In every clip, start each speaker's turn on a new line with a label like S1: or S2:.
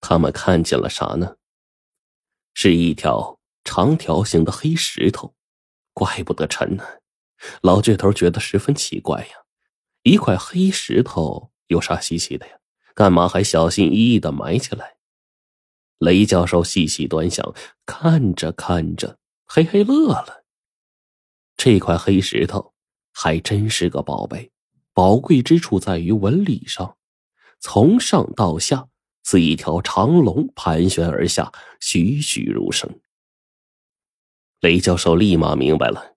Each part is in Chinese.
S1: 他们看见了啥呢？是一条长条形的黑石头，怪不得沉呢。老倔头觉得十分奇怪呀，一块黑石头有啥稀奇的呀？干嘛还小心翼翼的埋起来？雷教授细细端详，看着看着，嘿嘿乐了。这块黑石头还真是个宝贝，宝贵之处在于纹理上，从上到下似一条长龙盘旋而下，栩栩如生。雷教授立马明白了，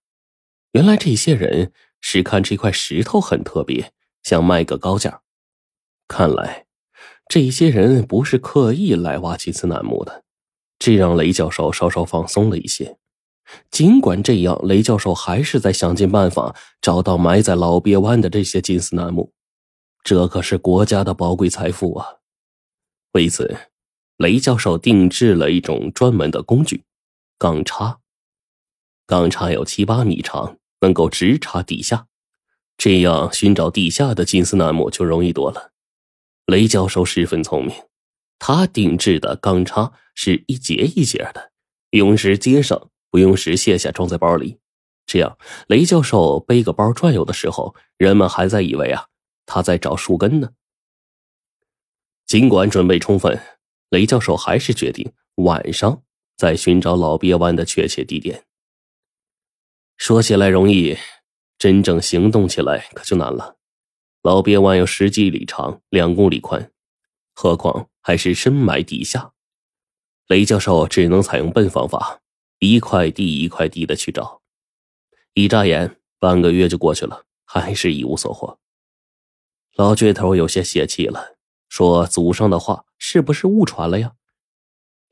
S1: 原来这些人是看这块石头很特别，想卖个高价。看来这些人不是刻意来挖金丝楠木的，这让雷教授稍稍放松了一些。尽管这样，雷教授还是在想尽办法找到埋在老鳖湾的这些金丝楠木，这可是国家的宝贵财富啊！为此，雷教授定制了一种专门的工具——钢叉。钢叉有七八米长，能够直插地下，这样寻找地下的金丝楠木就容易多了。雷教授十分聪明，他定制的钢叉是一节一节的，用时接上。不用时卸下，装在包里。这样，雷教授背个包转悠的时候，人们还在以为啊他在找树根呢。尽管准备充分，雷教授还是决定晚上再寻找老鳖湾的确切地点。说起来容易，真正行动起来可就难了。老鳖湾有十几里长，两公里宽，何况还是深埋地下。雷教授只能采用笨方法。一块地一块地的去找，一眨眼半个月就过去了，还是一无所获。老倔头有些泄气了，说：“祖上的话是不是误传了呀？”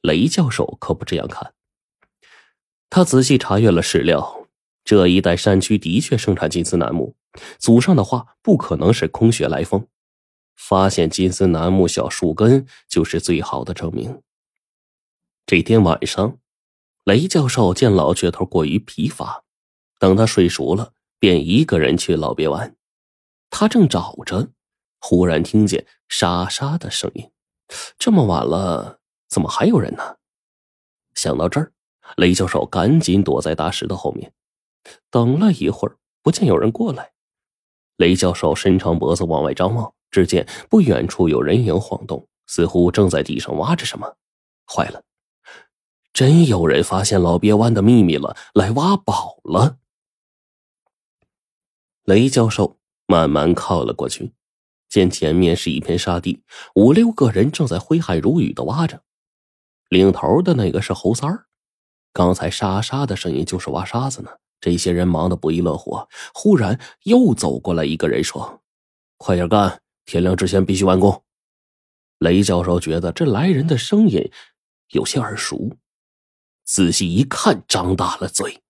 S1: 雷教授可不这样看。他仔细查阅了史料，这一带山区的确盛产金丝楠木，祖上的话不可能是空穴来风。发现金丝楠木小树根就是最好的证明。这天晚上。雷教授见老倔头过于疲乏，等他睡熟了，便一个人去老鳖湾。他正找着，忽然听见沙沙的声音。这么晚了，怎么还有人呢？想到这儿，雷教授赶紧躲在大石头后面。等了一会儿，不见有人过来。雷教授伸长脖子往外张望，只见不远处有人影晃动，似乎正在地上挖着什么。坏了！真有人发现老鳖湾的秘密了，来挖宝了。雷教授慢慢靠了过去，见前面是一片沙地，五六个人正在挥汗如雨的挖着。领头的那个是侯三儿，刚才沙沙的声音就是挖沙子呢。这些人忙得不亦乐乎。忽然又走过来一个人说：“快点干，天亮之前必须完工。”雷教授觉得这来人的声音有些耳熟。仔细一看，张大了嘴。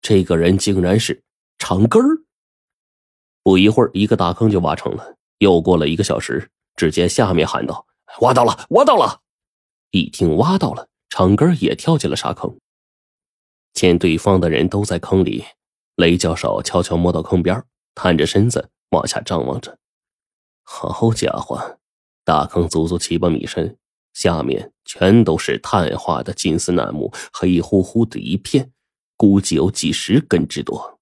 S1: 这个人竟然是长根儿。不一会儿，一个大坑就挖成了。又过了一个小时，只见下面喊道：“挖到了，挖到了！”一听挖到了，长根也跳进了沙坑。见对方的人都在坑里，雷教授悄悄摸到坑边，探着身子往下张望着。好家伙，大坑足足七八米深。下面全都是碳化的金丝楠木，黑乎乎的一片，估计有几十根之多。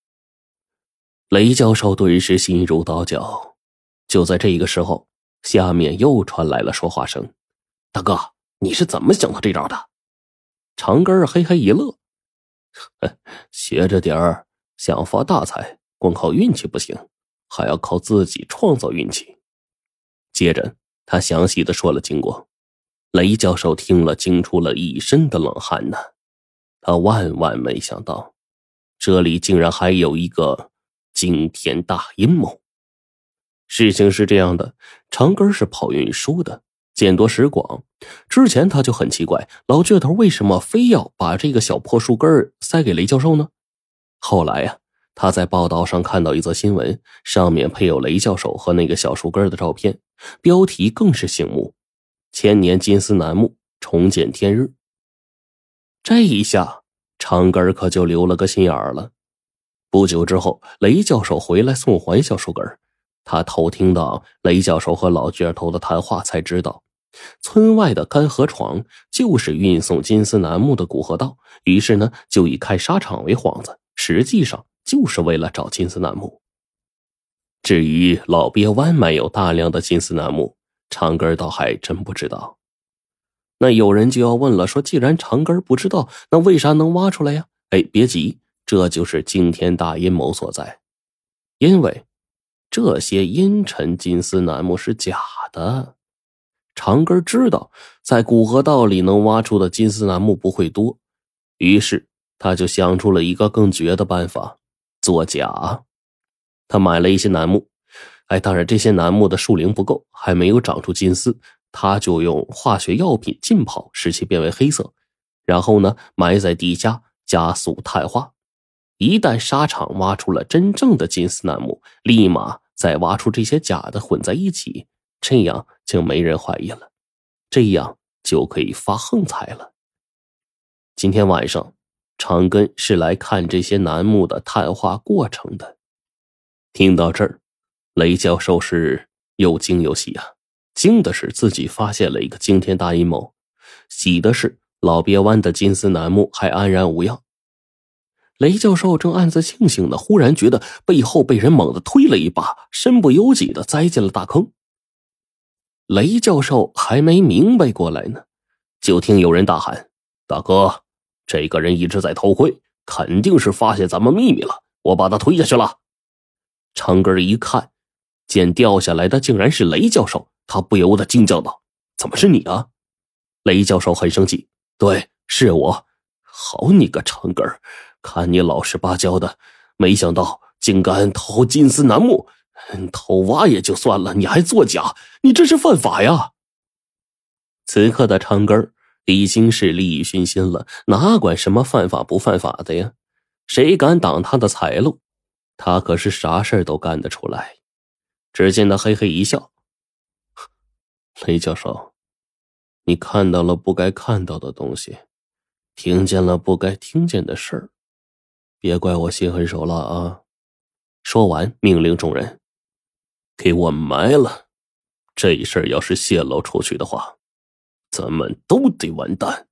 S1: 雷教授顿时心如刀绞。就在这个时候，下面又传来了说话声：“大哥，你是怎么想到这招的？”长根嘿嘿一乐：“ 学着点儿，想发大财，光靠运气不行，还要靠自己创造运气。”接着，他详细的说了经过。雷教授听了，惊出了一身的冷汗呢。他万万没想到，这里竟然还有一个惊天大阴谋。事情是这样的，长根是跑运输的，见多识广。之前他就很奇怪，老倔头为什么非要把这个小破树根塞给雷教授呢？后来呀，他在报道上看到一则新闻，上面配有雷教授和那个小树根的照片，标题更是醒目。千年金丝楠木重见天日。这一下，长根可就留了个心眼儿了。不久之后，雷教授回来送还小树根他偷听到雷教授和老倔头的谈话，才知道村外的干河床就是运送金丝楠木的古河道，于是呢，就以开沙场为幌子，实际上就是为了找金丝楠木。至于老鳖湾埋有大量的金丝楠木，长根倒还真不知道。那有人就要问了，说既然长根不知道，那为啥能挖出来呀？哎，别急，这就是惊天大阴谋所在，因为这些阴沉金丝楠木是假的。长根知道，在古河道里能挖出的金丝楠木不会多，于是他就想出了一个更绝的办法：作假。他买了一些楠木，哎，当然这些楠木的树龄不够，还没有长出金丝，他就用化学药品浸泡，使其变为黑色，然后呢，埋在地下加速碳化。一旦沙场挖出了真正的金丝楠木，立马再挖出这些假的混在一起。这样就没人怀疑了，这样就可以发横财了。今天晚上，长根是来看这些楠木的碳化过程的。听到这儿，雷教授是又惊又喜啊！惊的是自己发现了一个惊天大阴谋，喜的是老鳖湾的金丝楠木还安然无恙。雷教授正暗自庆幸呢，忽然觉得背后被人猛地推了一把，身不由己的栽进了大坑。雷教授还没明白过来呢，就听有人大喊：“大哥，这个人一直在偷窥，肯定是发现咱们秘密了，我把他推下去了。”长根一看，见掉下来的竟然是雷教授，他不由得惊叫道：“怎么是你啊？”雷教授很生气：“对，是我。好你个长根看你老实巴交的，没想到竟敢偷金丝楠木。”偷挖也就算了，你还作假，你这是犯法呀！此刻的长根已经是利欲熏心了，哪管什么犯法不犯法的呀？谁敢挡他的财路，他可是啥事都干得出来。只见他嘿嘿一笑：“雷教授，你看到了不该看到的东西，听见了不该听见的事儿，别怪我心狠手辣啊！”说完，命令众人。给我埋了！这事儿要是泄露出去的话，咱们都得完蛋。